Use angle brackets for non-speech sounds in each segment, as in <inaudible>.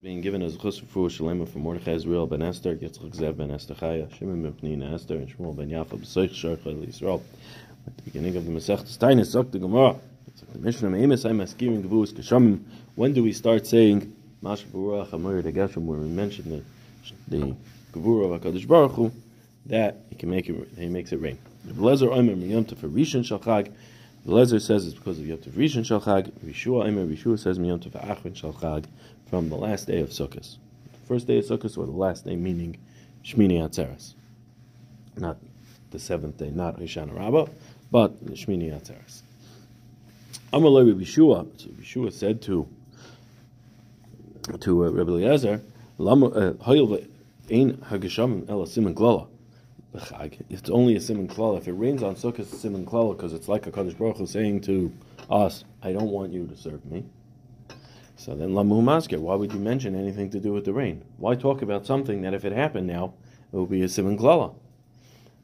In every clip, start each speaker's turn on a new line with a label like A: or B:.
A: being given as chus for Shalema for Mordechai Israel ben Esther, Yitzchak Zev ben Esther Chaya, Shimon ben Pnina Esther, and Shmuel ben Yafa b'Soich Sharcha Yisrael. At the beginning of the Masech Tainis, Zok the Gemara, the Mishnah Meimis I'm Askirim Gavus Keshamim. When do we start saying Masha Baruch Amir de where we mention the the Gavur of Hakadosh Baruch Hu, that he can make it, he makes it rain. Lezer Omer Miyam Tef Rishon Shalchag. Lezer says it's because of Yom Tov Rishon Shalchag. Rishua Omer Rishua says Miyam Tov Achron Shalchag from the last day of Sukkot. The first day of Sukkot or the last day, meaning Shmini Atzeres. Not the seventh day, not Hoshana Rabbah, but Shmini Atzeres. Amalei Rabbi Shua, so Rabbi Shua said to to uh, Rabbi Eliezer, Simon It's only a simon klala. If it rains on Sukkot, it's simon klala because it's like a Kadosh Baruch Hu saying to us, "I don't want you to serve me." So then, lamu masker. Why would you mention anything to do with the rain? Why talk about something that if it happened now, it would be a simon klala?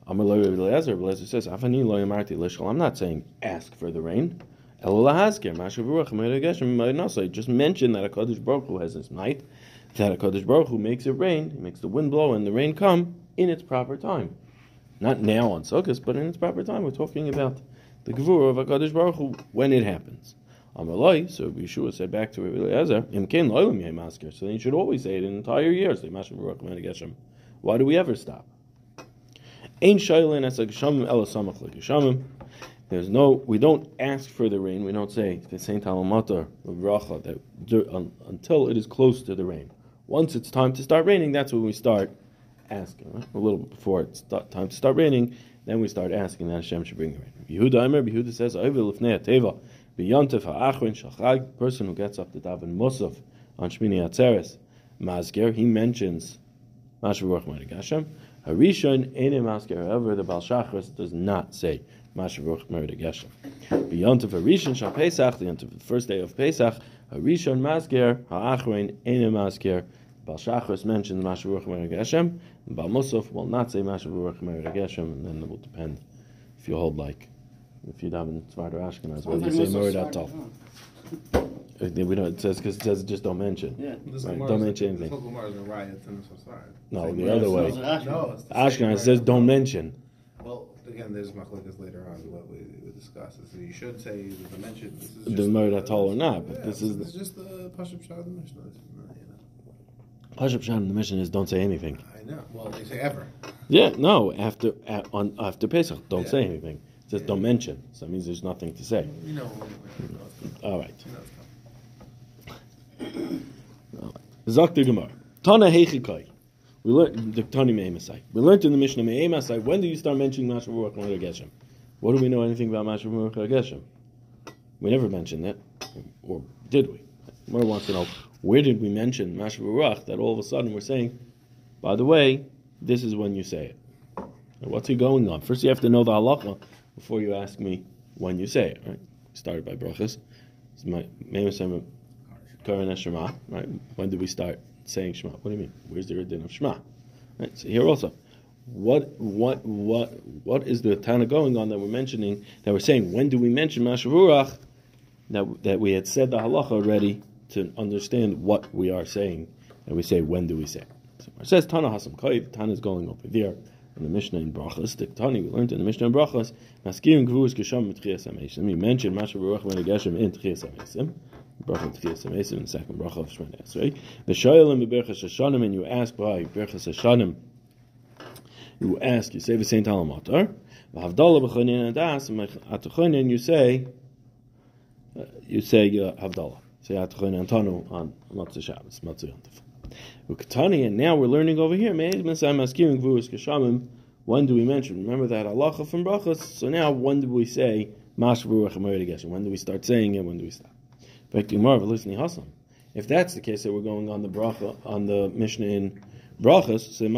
A: Eliezer says, I'm not saying ask for the rain. Just mention that a Kadosh Baruch Hu has his night, that a Kadosh Baruch Hu makes it rain, he makes the wind blow and the rain come in its proper time. Not now on Sukkot, but in its proper time. We're talking about the Gevurah of a Kadosh Baruch Hu when it happens. Amalai, so Yeshua said back to Eliezer, Imken loylam masker. So then you should always say it an entire year. Say Mashim Baruch Geshem. Why do we ever stop? Ain. There's no, we don't ask for the rain. We don't say the Saint Talamatar Racha that until it is close to the rain. Once it's time to start raining, that's when we start asking. Right? A little bit before it's time to start raining, then we start asking that Hashem should bring the rain. Yehuda Aimer, Yehuda says, "Ayvil lifnei teva." B'yontev ha'achrin shachag, person who gets up to daven musaf on Shmini Atzeres, Mazger, he mentions Mashavuach Marigashem. Harishon ene Mazger, however, the Baal Shachris does not say Mashavuach Marigashem. B'yontev Harishon shal Pesach, the first day of Pesach, Harishon Mazger, ha'achrin ene Mazger, Baal Shachris mentions Mashavuach Marigashem, Baal Musaf will not say Mashavuach Marigashem, and then it will depend if you hold like if you daven Svarder Ashkenaz, whether you say Morid Atol. We don't. It says because it says just don't mention.
B: Yeah,
A: right, don't mention anything. No, the other way.
B: No,
A: Ashkenaz says don't mention.
B: Well, again, there's machlokes later on what we, we discuss. So you should say the mention. This is
A: the
B: just
A: Morid Atol or not, but
B: Yeah,
A: this is
B: This is just the Pashup Shah of the Mishnah. This is not, you know.
A: Pashup Shan in the mission is don't say anything.
B: I know. Well, they say ever.
A: Yeah, no, after at, on after Pesach, don't
B: Yeah.
A: say anything. It says don't mention. So that means there's nothing to say.
B: You know. You know it's coming.
A: All right. Zok the Gemara. Tana Heichikai. We learned the Tani Meimasai. We learned in the Mishnah Meimasai. When do you start mentioning Mashav Ruach Geshem? What do we know anything about Mashav Ruach Geshem? We never mentioned that, or did we? Mora wants to know where did we mention Mashav Ruach that all of a sudden we're saying, by the way, this is when you say it. What's he going on? First, you have to know the halacha before you ask me when you say it. Right? Started by brachas. It's my Karan Shema, right? When do we start saying Shema? What do you mean? Where's the din of Shema? Right. So here also, what what what what is the Tana going on that we're mentioning? That we're saying when do we mention Mashavurach? That that we had said the halacha already to understand what we are saying, and we say when do we say? So it says Tana Hasam Kai. The Tana is going over there. In the Mishnah in Brachas, the Tani we learned in the Mishnah in Brachas, Maskirim Gvurus Gesham Mitchias Amesim. You mentioned Mashavurach when Geshem in Tchias Amesim bracha tchias amesim, and the second bracha of Shemona Esrei. V'shoyelim beberchas Hashanim, and you ask by berchas Hashanim, you ask, you say v'sein talamatar, v'havdalah b'chonin adas, and atuchonin, you say, uh, you say uh, havdalah. Say atuchonin antanu on Matzah Shabbos, Matzah Yontif. Ukatani, and now we're learning over here, when do we mention? Remember that halacha from brachas. So now, when do we say geshem? When do we start saying it? When do we stop? If that's the case, that we're going on the bracha on the Mishnah in brachas, so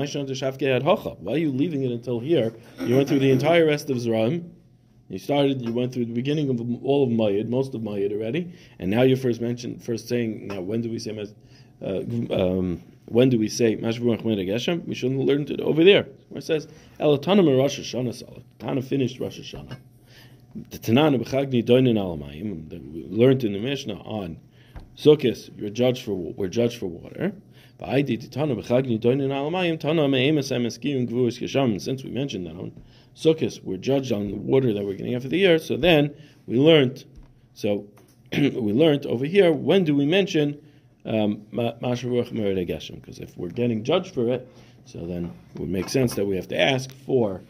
A: hacha. Why are you leaving it until here? You went through the entire rest of Zeraim. You started. You went through the beginning of all of Mayid, most of Mayid already, and now you first mentioned, first saying. Now, when do we say? Uh, um, when do we say? We shouldn't learned it over there. Where it says Elatanim Rosh Hashanah. Tana finished Rosh Hashanah. The Tanana b'chagni doinin alamayim. We learned in the Mishnah on Sukkis, you're judged for we're judged for water. Since we mentioned that on Sukkot, we're judged on the water that we're getting after the year. So then we learned. So <clears throat> we learned over here. When do we mention um, Because if we're getting judged for it, so then it would make sense that we have to ask for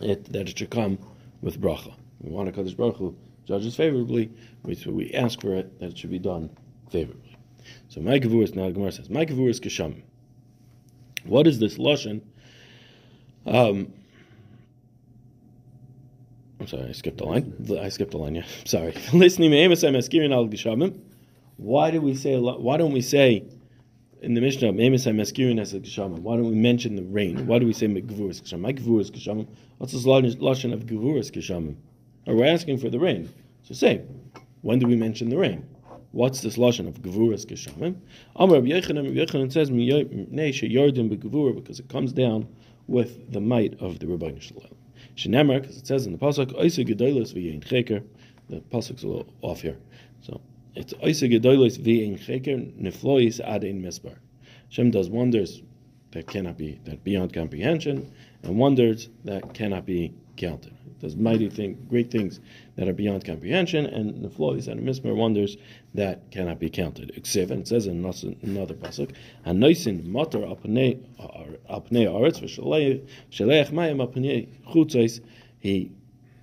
A: it that it should come with bracha. We want to Kadosh Baruch Hu judges favorably, so we ask for it that it should be done favorably. So my Gavuris, now the Gemara says, my Gavuris Kisham. What is this Lashon? Um, I'm sorry, I skipped a line. I skipped a line, yeah. <laughs> Sorry. <laughs> Listening al Why do we say why don't we say in the Mishnah as? Why don't we mention the rain? Why do we say. What's this Lashon of Gvuris Geshamim? Or we're asking for the rain. So say, when do we mention the rain? What's this lashon of gevuras geshamim? Amar Rabbi Rabbi Yochanan says Neisha Yardim begevura because it comes down with the might of the Rebbeinu Shalom. Shenemar because it says in the pasuk Oisa Gedolos v'yein cheker. The pasuk's a little off here, so it's Oisa Gedolos cheker neflois adein misbar. Hashem does wonders that cannot be that beyond comprehension, and wonders that cannot be counted does mighty thing, great things that are beyond comprehension, and the flows and mismer wonders that cannot be counted. And it says in another pasuk, "Hanoisin matar apnei aretz v'shaleich mayim apnei chutzos." He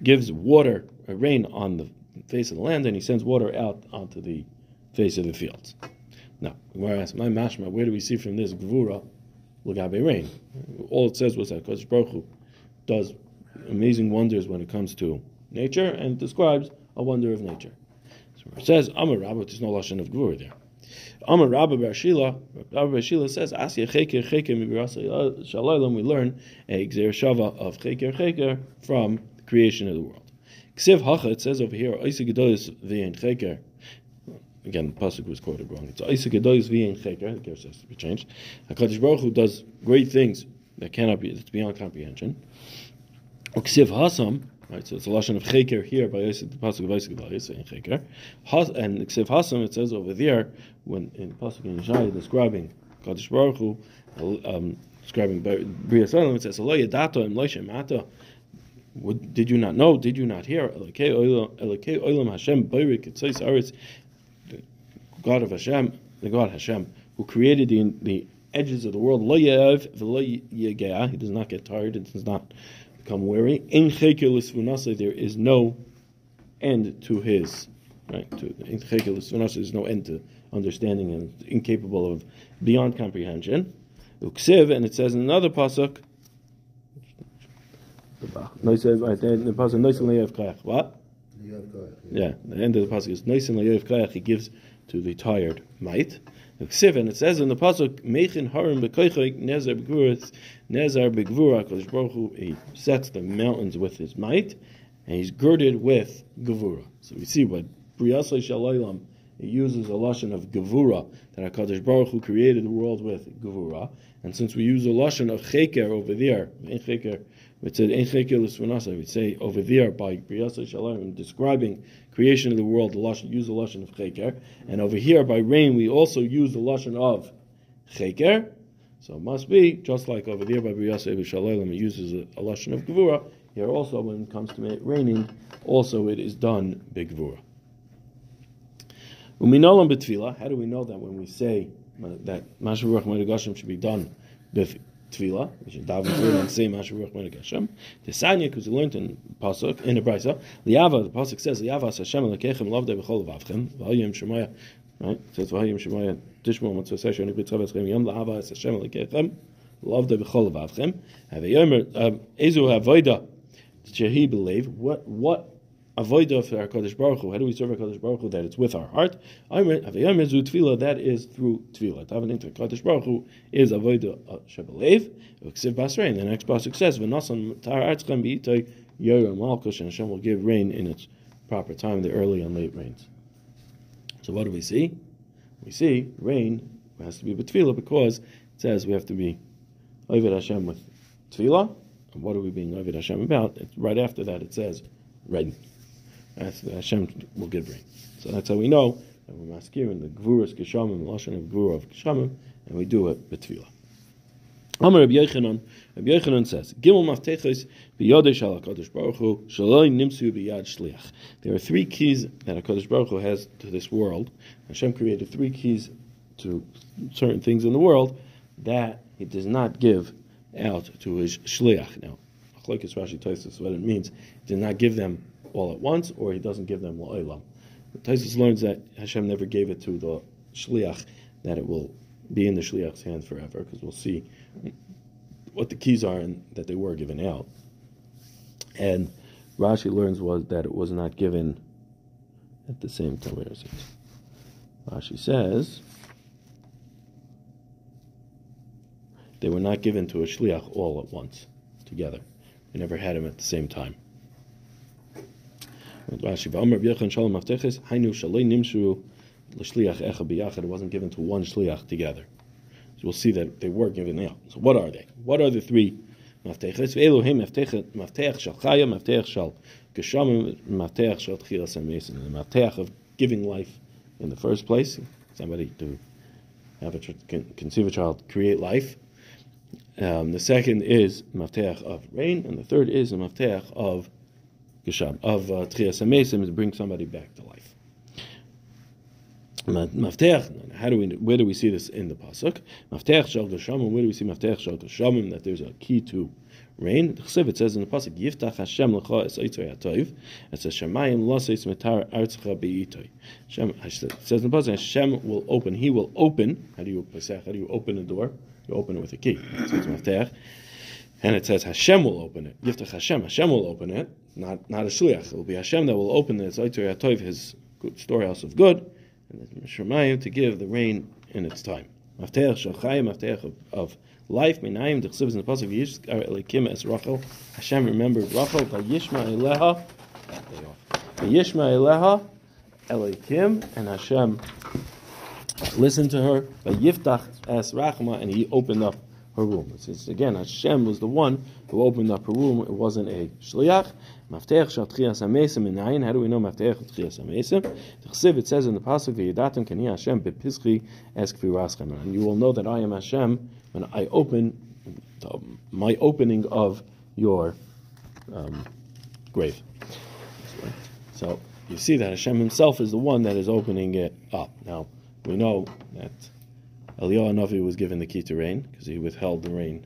A: gives water, rain on the face of the land, and he sends water out onto the face of the fields. Now, where I ask my mashma, where do we see from this gvura? Lagabe rain. All it says was that Kodesh Baruch Hu does amazing wonders when it comes to nature and describes a wonder of nature. So it says Amar Rabba, there's no lashon of gvur there. Amar Rabba Barshila, Rabba Barshila says Asya Cheker Cheker Mibirasa. We learn a Gzer Shava of Cheker Cheker from the creation of the world. Ksiv Hacha, it says over here, Isa Gedolis V'yin Cheker. Again, the pasuk was quoted wrong. It's Isa Gedolis V'yin Cheker. The has to be changed. Hakadosh Baruch Hu does great things that cannot be, it's beyond comprehension. Uksiv Hasam, right? So it's a lashon of cheker here by the pasuk of Yisrael saying cheker, and Uksiv Hasam it says over there when in pasuk in Yeshaya describing Kadosh Baruch Hu, um, describing Bria Salam, it says Allah Yadato and Loishem Mata. Did you not know? Did you not hear? God of Hashem, the God Hashem, who created the the edges of the world. He does not get tired. It does not become weary. In there is no end to his right. To in there is no end to understanding and incapable of beyond comprehension. Uksiv, and it says in another pasuk. No, it says right there in uh, the What? Yeah, the end of the pasuk is Noisin Layev He gives to the tired might. And it says in the pasuk, Mechin Harim Bekoichik Nezer Beguras Nezer Begvura Kodesh Baruch Hu. He sets the mountains with his might, and he's girded with Gevura. So we see what Briyasai Shalaylam it uses a lashon of gevura that Hakadosh Baruch Hu created the world with gevura, and since we use a lashon of cheker over there, in cheker, it said in cheker l'svanasa. We say over there by Briyasa Shalom describing creation of the world, the lashon use the lashon of cheker, and over here by rain we also use the lashon of cheker. So it must be just like over there by Briyasa Shalom, it uses a, a lashon of gevura. Here also, when it comes to raining, also it is done big gevura. Uminolam betfila. How do we know that when we say that Mashavuach Medagashim should be done with tefillah, we should daven for and say Mashavuach Medagashim. The Sanya, because we learned in pasuk in the brisa, Liava. The pasuk says Liava Hashem Lekechem Lavdei B'Chol Vavchem V'Hayim Shemaya. Right? Says V'Hayim Shemaya Tishmo Mitzvah Sesher Nibit Tzav Eschem Yom Liava Hashem Lekechem Lavdei B'Chol Vavchem. Have a Yomer um, Ezu Havoida. Shehi believe what what avoida for our Kodesh Baruch Hu. How do we serve our Kodesh Baruch Hu? That it's with our heart. That is through tefillah. Davening to Kodesh Baruch Hu is avoida uh, shebelev. Uksiv basrein. The next pasuk says, "V'nasan tar artzchem b'itay yoram malkush," and Hashem will give rain in its proper time, the early and late rains. So what do we see? We see rain has to be with tefillah because it says we have to be Ovid Hashem with tefillah. And what are we being Ovid Hashem about? It's right after that it says rain. Hashem will give rain. So that's how we know that we're maskirin the Gvuras Geshamim, the Lashon of Gvura of Geshamim, and we do it Betfilah. Amar Rabbi Yochanan, Rabbi Yochanan says, Gimel Mafteches b'Yodei Shal HaKadosh Baruch Hu Shaloi Nimsu b'Yad Shliach. There are three keys that HaKadosh Baruch Hu has to this world. Hashem created three keys to certain things in the world that He does not give out to His Shliach. Now, Achlokes Rashi Tosis, what it means, did not give them all at once, or He doesn't give them la'olam. Tosis learns that Hashem never gave it to the Shliach, that it will be in the Shliach's hand forever, because we'll see what the keys are and that they were given out. And Rashi learns was that it was not given at the same time. Where is it? Rashi says they were not given to a shliach all at once, together. They never had him at the same time. Rashi, It wasn't given to one shliach together. So we'll see that they were given out. So what are they? What are the three shal chaya, shal shal tchilas of giving life in the first place, somebody to have a conceive a child, create life. Um, the second is maftech of rain, and the third is the maftech of gesham of uh, tchilas hamesim, to bring somebody back to life. Maftech. How do we? Where do we see this in the pasuk? Maftech shel geshamim. Where do we see maftech shel geshamim? That there's a key to rain. The it says in the pasuk, Yiftach Hashem lecha es eitzay atov. It says Shemayim laseis metar artzcha beitoy. It says in the pasuk, Hashem will open. He will open. How do you How do you open a door? You open it with a key. It says maftech. And it says Hashem will open it. Yiftach Hashem. Hashem will open it. Not not a shliach. It will be Hashem that will open it. It's eitzay atov, his storehouse of good and Shemayim to give the rain in its time. Mafteach Shalchayim, Mafteach of, life, Minayim, the Chsiv in the Pasuk, Yishkar Elikim Es Rachel, Hashem remembered Rachel, Vayishma Eleha, Vayishma Eleha, Elikim, and Hashem listened to her, Vayiftach Es Rachma, and he opened up her room. It's, again, Hashem was the one who opened up her room. It wasn't a shliach. Mafteach shal tchias hamesim minayin. How do we know mafteach shal tchias hamesim? The chsiv it says in the pasuk v'yedatim kani Hashem bepischi es kfiraschem. And you will know that I am Hashem when I open the, my opening of your um, grave. So you see that Hashem Himself is the one that is opening it up. Now we know that Eliyahu Navi was given the key to rain because he withheld the rain,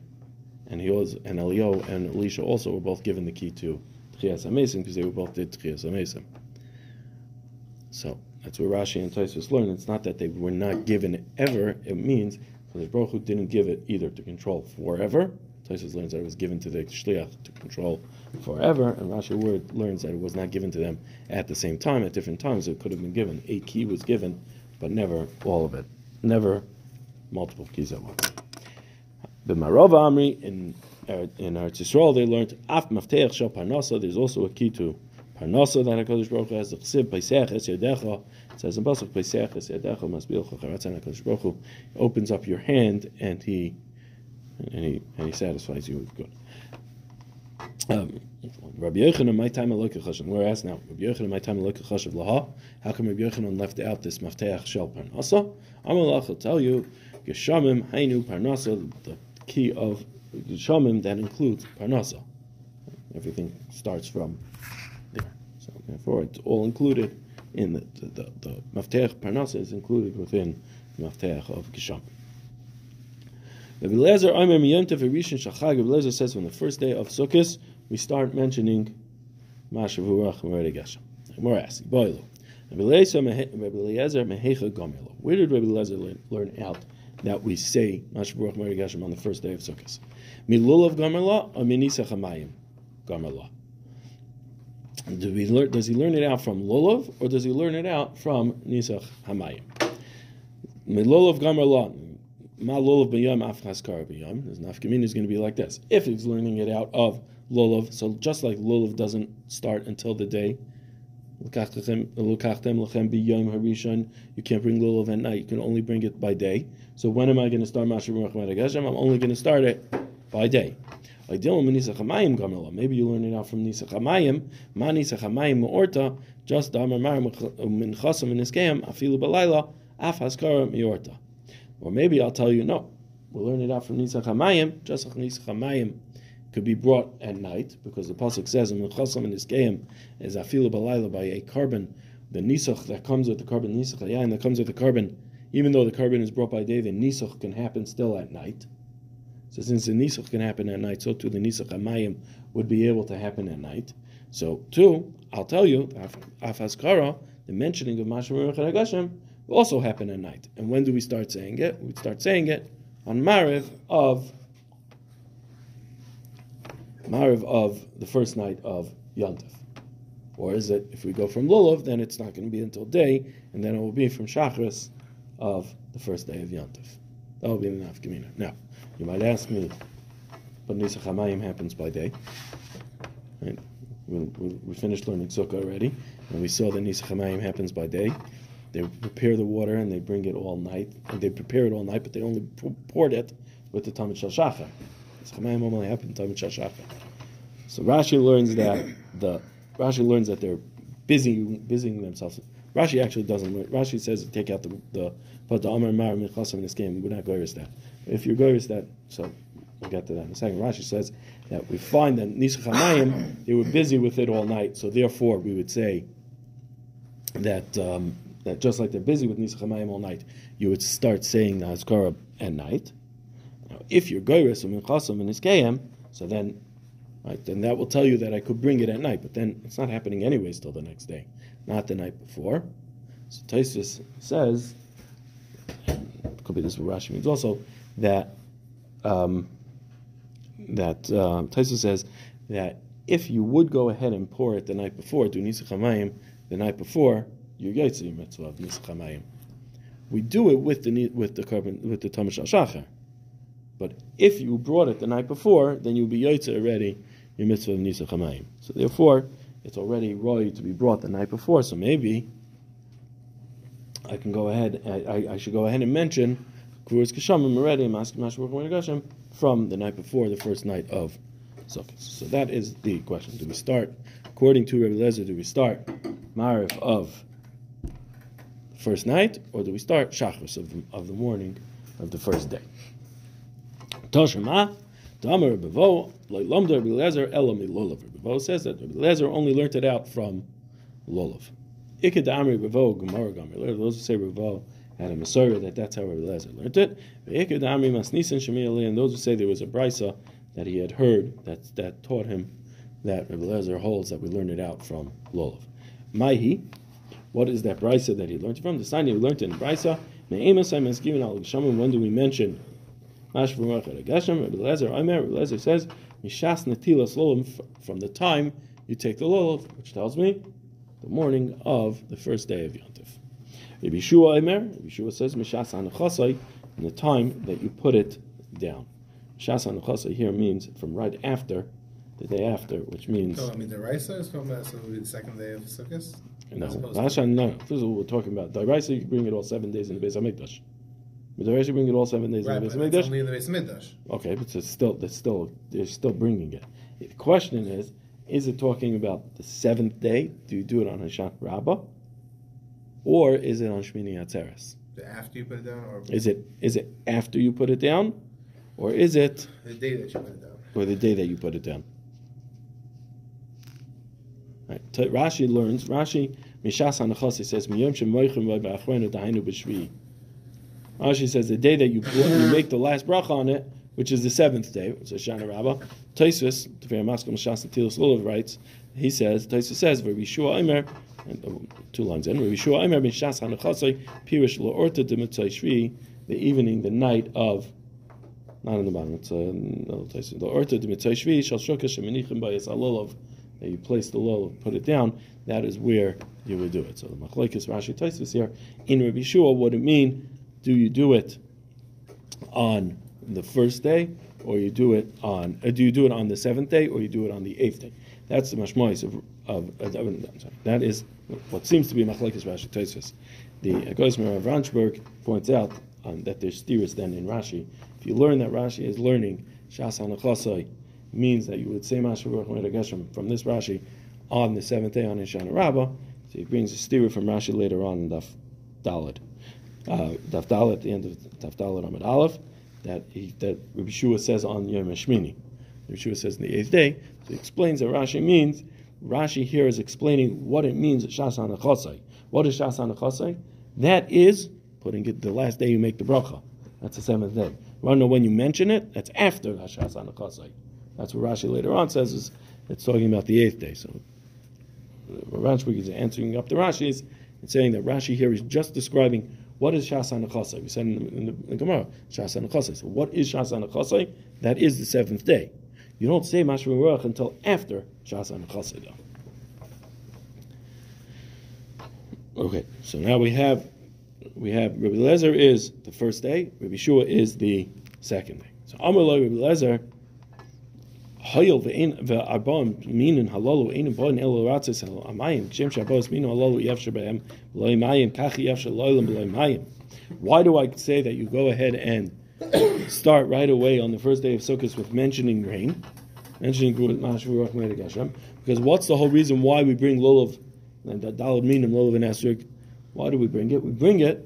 A: and he was and Eliyahu and Elisha also were both given the key to Tchias Hamesim because they were both did Tchias Hamesim. So that's where Rashi and Taisus learn. It's not that they were not given it ever. It means the Baruch Hu didn't give it either to control forever. Taisus learns that it was given to the shliach to control forever, and Rashi word learns that it was not given to them at the same time. At different times, it could have been given. A key was given, but never all of it. Never multiple keys at once. The Marava Amri in uh, in Eretz Yisrael they learned Af Mafteach Shal Parnasa. There's also a key to Parnasa that Hakadosh Baruch Hu has. The Chsiv Paisech Es Yadecha. It says in Pasuk Paisech Es Yadecha Masbil Chacharatzan Hakadosh Baruch Hu opens up your hand and he and he and he satisfies you with good. Um, Rabbi Yochanan, my time Elokei Chashav. We're now, Rabbi Yochanan, my time Elokei Chashav Laha. How come Rabbi Yochanan left out this Mafteach Shel Parnasa? Amalach will tell you Geshamim, Hainu, Parnasa, the key of Geshamim that includes Parnasa. Everything starts from there. So therefore, it's all included in the the, the, the Parnasa is included within the Maftech of Geshamim. Rabbi Lezer Aimer Miyontev Erishin Shachag. Rabbi Lezer says from the first day of Sukkot we start mentioning Mashav Urach Meredi Geshem. More asking, Boilu. Rabbi Eliezer Mehecha Gomelo. Where did Rabbi Eliezer learn out that we say Mashbuach Meri Geshem on the first day of Sukkot. Milulav Gamerla or Minisa Chamayim Gamerla? Do we learn, does he learn it out from Lulav or does he learn it out from Nisach Hamayim? Milulav Gamerla. Ma Lulav B'yam Afchaskar B'yam. His nafkamin is going to be like this. If he's learning it out of Lulav, so just like Lulav doesn't start until the day you can't bring lulav at night. You can only bring it by day. So when am I going to start Masha I'm only going to start it by day. Maybe you learn it out from Nisach Hamayim. Ma Nisach Hamayim Me'orta, just Damar Mar in Iskeim, Afilu Balayla, Af Haskara Me'orta. Or maybe I'll tell you, no, we'll learn it out from Nisach Hamayim, just Nisach Hamayim could be brought at night, because the Pasuk says, in Chasam in Iskeim, is Afilu Balayla by a carbon, the Nisach that comes with the carbon, Nisach Hayayin that comes with the carbon, even though the carbon is brought by day, the Nisach can happen still at night. So since the nisach can happen at night, so too the nisach amayim would be able to happen at night. So too, I'll tell you, afaskara, the mentioning of Hashem, will also happen at night. And when do we start saying it? We start saying it on Mariv of Mariv of the first night of Yontif. Or is it, if we go from Lulav, then it's not going to be until day, and then it will be from Shachris of the first day of Yontif. That will be the Nafkamina. Now, you might ask me, but Nisach Hamayim happens by day. Right? We, we, we, finished learning Sukkah already, and we saw that Nisach Hamayim happens by day. They prepare the water and they bring it all night. And they prepare it all night, but they only poured it with the Talmud Shal Shachar. So Rashi learns that the Rashi learns that they're busy busying themselves. Rashi actually doesn't. Learn. Rashi says take out the the but the Amar Mar in this game. We're not to that. If you're going that, so we'll get to that in a second. Rashi says that we find that Nisach Hamayim, they were busy with it all night, so therefore we would say that um, that just like they're busy with Nisach Hamayim all night, you would start saying the Hazkara at night. If you're Goyris and Minchasam and Iskayim, so then right, then that will tell you that I could bring it at night, but then it's not happening anyways till the next day, not the night before. So Taisus says, could be this what Rashi means also, that um, that uh, Taisa says that if you would go ahead and pour it the night before, do Nisach the night before, you're Yaitzi mitzvah of Nisach. We do it with the with the carbon with the Tamash Shachar. But if you brought it the night before, then you'll be Yaitzi already your mitzvah of Nisach Hamayim. So therefore, it's already roy to be brought the night before. So maybe I can go ahead. I, I, I should go ahead and mention Kvuras Keshamim already, Maskim from the night before, the first night of Sukkot. So that is the question. Do we start, according to Rabbi Lezer, do we start Mariv of the first night, or do we start Shachos of the, of the morning of the first day? Toshima, Damar Bevo, Lomda Rabbi Lezer, Elam Lolav. Bevo says that Rabbi Lezer only learned it out from Lolav. Ikadamri Bevo, Gemara Gamri. Those who say Bevo, had a Masorah that that's how Rabbi Lezer learned it. And those who say there was a brisa that he had heard that that taught him that Rabbi Lezer holds that we learned it out from Lolav. Maihi, what is that brisa that he learned from? The sign he learned in brisa. When do we mention Rabbi Lezer, Rabbi Lezer says, Mishas Natilas Lolam, from the time you take the Lolav, which tells me the morning of the first day of Yontif. Rabbi Shua Emer, Rabbi Shua says, Mishas Hanachasai, in the time that you put it down. Mishas Hanachasai here means from right after, the day after, which means.
B: So, I mean, the Raisa is from uh, so the second day of Sukkot?
A: No, Lashan, no. This is what we're talking about. The Raisa, you can bring it all seven days in the Beis HaMikdash. But the Raisa, bring it all seven days
B: right,
A: in the
B: Beis
A: HaMikdash.
B: only in the Beis HaMikdash.
A: Okay, but it's still, it's still, they're still bringing it. The question is, is it talking about the seventh day? Do you do it on Hoshana Rabbah? or is it on Shmini Atzeres?
B: After you put it down, or
A: is it is it after you put it down, or is it
B: the day that you put it down,
A: or the day that you put it down? Right. Rashi learns. Rashi Mishas Hanachos says Miyom Shemoichem Ba'achrenu Dahainu B'Shvi. Rashi says the day that you you make the last bracha on it, which is the seventh day, which is Shana Rabbah. Taisvis, Maskal Mishas Natilas Lulav writes. He says Taisvis says Shua Imer and uh, two lines in. Rabbi Shua Aimer Mishas Hanachasai Pirish Orta Demitzai Shri, the evening, the night of, not in the bottom, it's a, uh, no, the Orta Demitzai Shvi, Shal Shukah Sheminichim Bayas Alolov, that you place the lulav, put it down, that is where you would do it. So the Machlekes Rashi Taisvis here, in Rabbi Shua, what it mean, do you do it on the first day, or you do it on, uh, do you do it on the seventh day, or you do it on the eighth day? That's the mashmois of, of, of, of that is what seems to be Machlekes Rashi Tosfos. The Gosmer of Ranschburg points out um, that there's steers then in Rashi. If you learn that Rashi is learning Shas Hanachasai means that you would say Masha Baruch Geshem from this Rashi on the seventh day on Hoshana Rabbah. So he brings a steer from Rashi later on in Daf Dalit. Uh, Daf Dalit at the end of Daf Dalit Amid Aleph that he, that Rabbi Shua says on Yom Hashmini. Rabbi Shua says in the eighth day. So he explains that Rashi means. Rashi here is explaining what it means Shas Hanachosai. What is Shas Hanachosai? That is putting it the last day you make the bracha. That's the seventh day. To know when you mention it? That's after Shas Hanachosai. That's what Rashi later on says is it's talking about the eighth day. So Rashi is answering up the Rashi's and saying that Rashi here is just describing what is Shas Hanachasai. We said in the, in the, in the Gemara, Shas Hanachasai. So what is Shas Hanachasai? That is the seventh day. You don't say Mashma Ruach until after Shas Hanachasai. Okay, so now we have we have Rabbi Lezer is the first day, Rabbi Shua is the second day. So Amalai Rabbi Lezer Hoyel halalu amayim minu halalu. Why do I say that you go ahead and <coughs> start right away on the first day of Sukkot with mentioning rain, mentioning because what's the whole reason why we bring lulav and dalad minim lulav and esrog? Why do we bring it? We bring it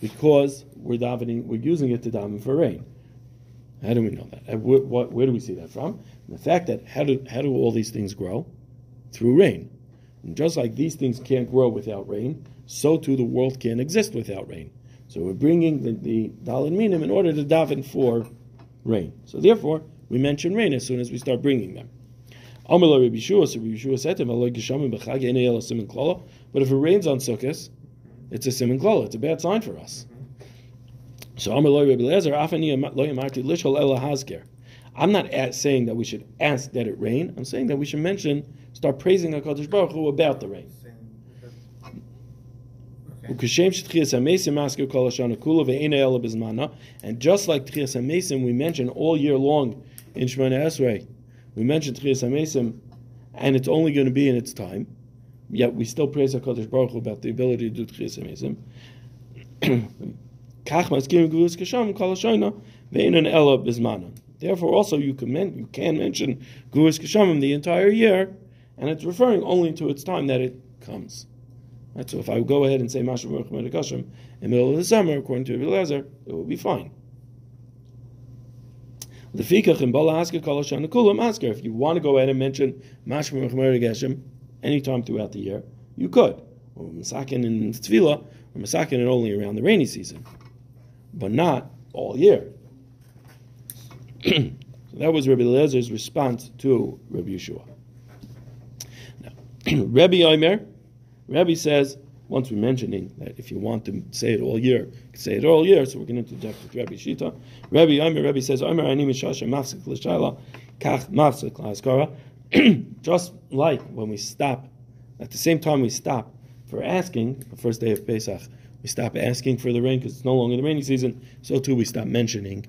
A: because we're davening, we're using it to daven for rain. How do we know that? Where, where do we see that from? The fact that how do, how do all these things grow? Through rain. And just like these things can't grow without rain, so too the world can't exist without rain. So we're bringing the, the Minim in order to daven for rain. So therefore, we mention rain as soon as we start bringing them. But if it rains on Sukkot, it's a simon klala. It's a bad sign for us. So I'm not saying that we should ask that it rain. I'm saying that we should mention, start praising HaKadosh Baruch Hu about the rain. And just like Tchias HaMesim, we mention all year long in Shemona Esrei, we mention Tchias HaMesim, and it's only going to be in its time. Yet we still praise HaKadosh Baruch Hu about the ability to do Tchias HaMesim. <clears throat> Therefore, also you can men, you can mention Gurus Keshamim the entire year, and it's referring only to its time that it comes. Right, so if I go ahead and say Mashu Kashim in the middle of the summer, according to Eliezer, it will be fine. If you want to go ahead and mention Mashu Kashim anytime throughout the year, you could. Or Masakin in Tefillah, or Masakin only around the rainy season but not all year. <clears throat> so that was Rabbi Eliezer response to Rabbi Yeshua. Now, <clears throat> Rabbi Omer, Rabbi says, once we're mentioning that if you want to say it all year, say it all year, so we're going to interject with Rabbi Shita. Rabbi Omer, Rabbi says, Omer ani mishasha mafsik l'shayla, kach mafsik. <clears throat> Just like when we stop, at the same time we stop for asking, the first day of Pesach, we stop asking for the rain because it's no longer the rainy season. So too we stop mentioning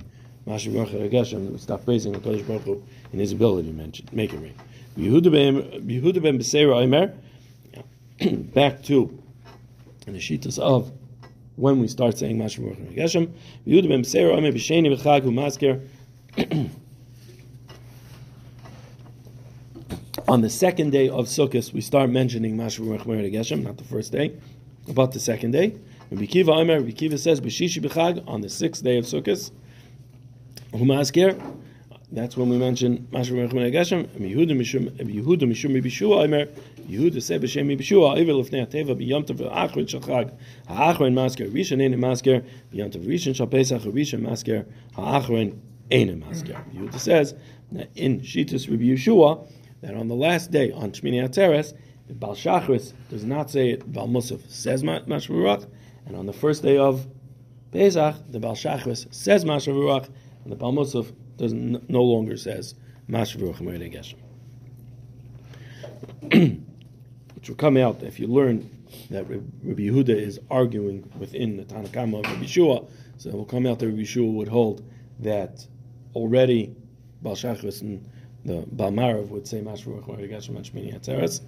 A: Masha Baruch We stop praising the Kodesh Baruch Hu in His ability to mention, make it rain. Yehuda ben. <clears throat> Back to the shitas of when we start saying Masha Baruch Geshem. Yehuda ben Beseira b'Sheni b'Chag. <clears throat> On the second day of Sukkot, we start mentioning Masha Baruch Geshem, not the first day, about the second day. Rabbi Kiva Omer, Rabbi Kiva says, B'shishi b'chag, on the sixth day of Sukkot, Humasker, that's when we mention Mashra Merchman Geshem, Yehuda Mishum, Yehuda Mishum Bishua Omer, Yehuda said B'shem Bishua, Iver Lefnei HaTeva, B'yom Tov Achron Shachag, Ha'achron Masker, Rishon Ein Masker, B'yom Tov Rishon Shal Pesach, Rishon Masker, Ha'achron Ein Masker. Yehuda says, that in Shitas Rabbi Yeshua, that on the last day, on Shmini Atzeres, the Bal Shachris does not say it, Bal Musaf says Mashra and on the first day of Pesach, the Baal Shachris says Mashav Ruach, and the Baal Musaf does no longer says Mashav Ruach Geshem. Which will come out if you learn that Rabbi Yehuda is arguing within the Tanakama of Rabbi Shua. So it will come out that Rabbi Shua would hold that already Baal Shachris and the Baal Marav would say Mashav Ruach Geshem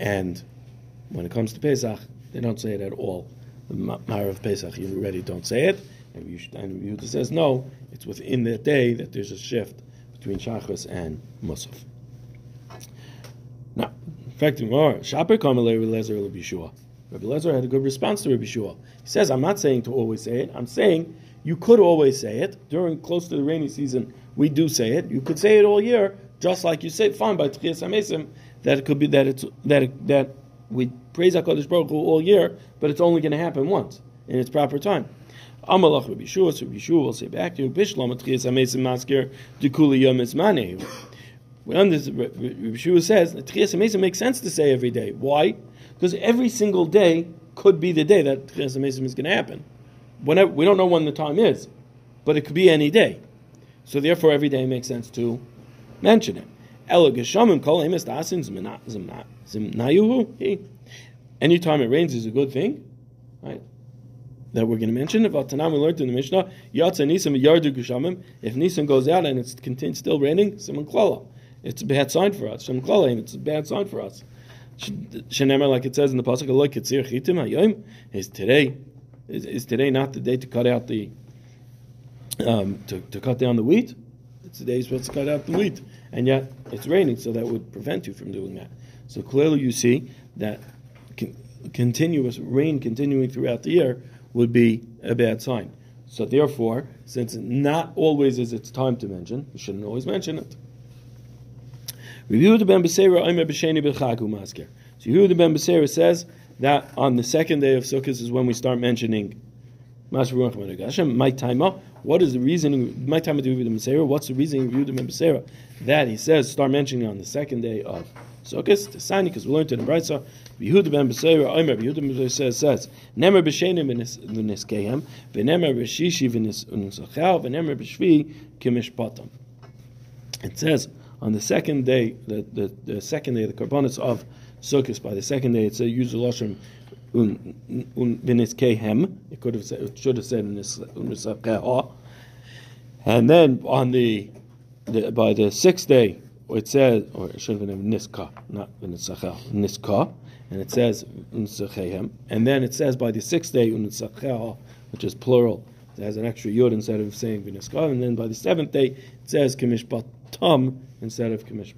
A: and when it comes to Pesach, they don't say it at all the Marav Pesach, you already don't say it. And Yehuda says, no, it's within that day that there's a shift between Shachris and Musaf. Now, in fact, Shaper Kamalei Lezer Rabbi Shua. Rabbi Lezer had a good response to Rabbi Shua. He says, "I'm not saying to always say it. I'm saying you could always say it during close to the rainy season. We do say it. You could say it all year, just like you say. Fine by Tchias Hamesim that it could be that it's that that we praise Hakadosh Baruch Hu all year, but it's only going to happen once in its proper time. Amalach Rabbi Shua, so Rabbi Shua will say back to you, Bishlam Tchias Hamesim Maskir Dikuli Yom Izmaneh. We understand, Rabbi Shua says that Tchias Hamesim makes sense to say every day. Why? Because every single day could be the day that Tchias Hamesim is going to happen. Whenever we don't know when the time is, but it could be any day. So therefore, every day makes sense to mention it. Anytime it rains is a good thing, right? That we're going to mention. About Tanam we learned in the Mishnah, Yatsa Nisan Yardu Geshamim. If Nisan goes out and it's still raining, Simon Klala. It's a bad sign for us. Shem Klala, it's a bad sign for us. Shenemar, like it says in the pasuk, "Look, Kitzir Chitim Hayom." Is today is, is today not the day to cut out the um, to, to cut down the wheat? It's the day you're supposed to cut out the wheat, and yet it's raining, so that would prevent you from doing that. So clearly, you see that continuous rain continuing throughout the year would be a bad sign. So therefore, since not always is its time to mention, you shouldn't always mention it. Review the Ben Beseira Omer B'Chagu Masker. So Yehuda Ben Beseira says that on the second day of Sukkot is when we start mentioning. My timer. What is the reasoning? My time of Yehuda Ben Beseira. What's the reasoning of Yehuda Ben Beseira that he says start mentioning on the second day of Sukkot? The sign because we learned in the Brisa. Yehuda Ben Beseira Omer. Yehuda Ben Beseira says Nemer B'Sheni V'Niskehem V'Nemer B'Shishi V'Nisachal V'Nemer B'Shvi Kimishpatam. It says on the second day, the, the, the second day, the carbonates of Sukkot, by the second day, it's a usual lashon un un kehem. It could have said, it should have said uniskeha. And then on the, the, by the sixth day, it says, or it should have been niska, not vinisacha, niska, and it says unsachehem. And then it says by the sixth day unisacheha, which is plural. It has an extra yud instead of saying viniska. And then by the seventh day, it says kimishbatam instead of kamish,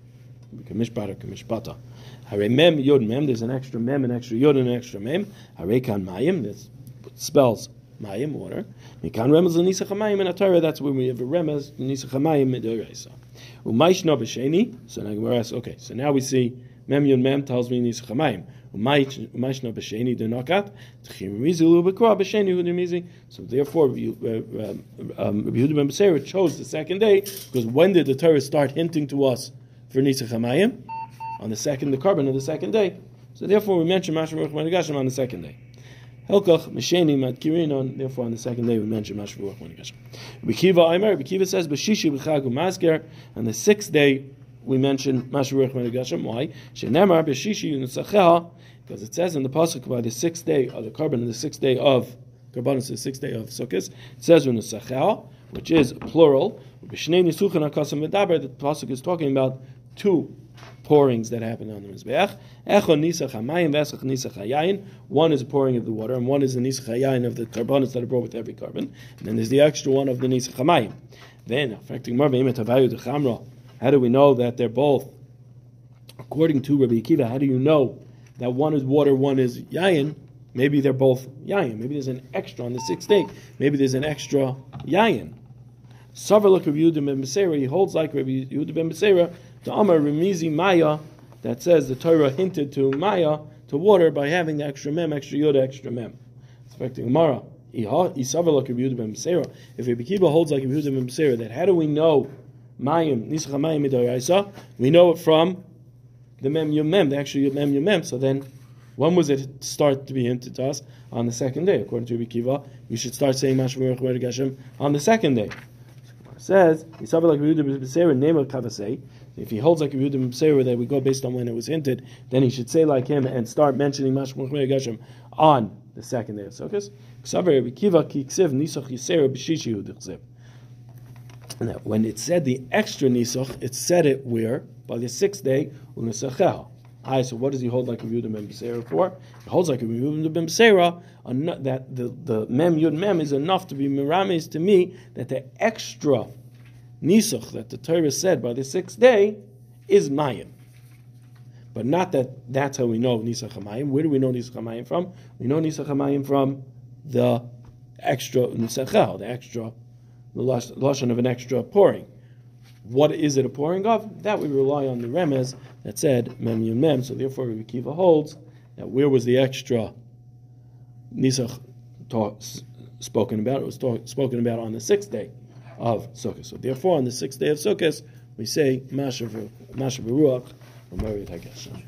A: kamishpat or kamishpata. Hare mem yod mem. There's an extra mem, an extra yod, and an extra mem. Hare kan mayim. This spells mayim water. Mikan remez l'nisach hamayim in a Torah. That's when we have a remez l'nisach hamayim midoraisa. Umayshna b'sheni. So now we ask. Okay, so now we see mem yod mem tells me nisach hamayim. Umayshna b'sheni denokat. Tchimizi lu b'kra b'sheni hu So therefore, uh, um, um, Rabbi Yehuda ben Beseira chose the second day because when did the Torah start hinting to us for nisach hamayim? On the second, the carbon of the second day. So therefore, we mention Mashra Baruch Manigashim on the second day. Helkach Mesheni Matkirinon. Therefore, on the second day we mention Mashra Baruch Manigashim. Bikiva Aimer. Bikiva says B'shishi B'chagu Masker. On the sixth day we mention Mashra Baruch Manigashim. Why? Shenemar B'shishi Yunsacheha. Because it says in the pasuk by the sixth day of the carbon, the sixth day of Karbanis, the sixth day of Sukkot, it says Yunsacheha, which is plural. The pasuk is talking about two pourings that happen on the Mizbeach. Echon nisach hamayim v'esach nisach hayayin. One is a pouring of the water, and one is the nisach hayayin of the carbonates that are brought with every carbon. And then there's the extra one of the nisach hamayim. Then, affecting more chamra. How do we know that they're both? According to Rabbi Akiva, how do you know that one is water, one is yayin? Maybe they're both yayin. Maybe there's an extra on the sixth day. Maybe there's an extra yayin. Savar look Rabbi Yehuda ben. He holds like Rabbi Yehuda ben to Amar Remizi Maya that says the Torah hinted to Maya to water by having the extra mem, extra yod, extra mem. Expecting Gemara. If Rabbi Kiva holds like Yehuda ben Beseira, that how do we know Mayim Nisach Mayim? We know it from the mem yom mem, the actual mem yom mem. So then, when was it start to be hinted to us? On the second day, according to Rabbi Kiva, we should start saying Geshem on the second day. Says Isav like Yehuda ben Beseira, name of Kavasei. If he holds like a Yehudim Seira that we go based on when it was hinted, then he should say like him and start mentioning Mashmuch Geshem on the second day of Sukkot. Now, when it said the extra nisach, it said it where by the sixth day unisachel. Aye, so what does he hold like a Yehudim ben Beseira for? He holds like a Yehudim ben Beseira that the, the mem yud mem is enough to be miramis to me that the extra Nisach that the Torah said by the sixth day is Mayim. But not that that's how we know Nisach HaMayim. Where do we know Nisach HaMayim from? We know Nisach HaMayim from the extra Nisachel, the extra, the Lashon of an extra pouring. What is it a pouring of? That we rely on the Remez that said Mem Yun Mem. So therefore, Rabbi Kiva holds that where was the extra Nisach talk, spoken about? It was talk, spoken about on the sixth day of Sukkot. So therefore, on the sixth day of Sukkot, we say Mashiv Ruach or Morid HaGeshem.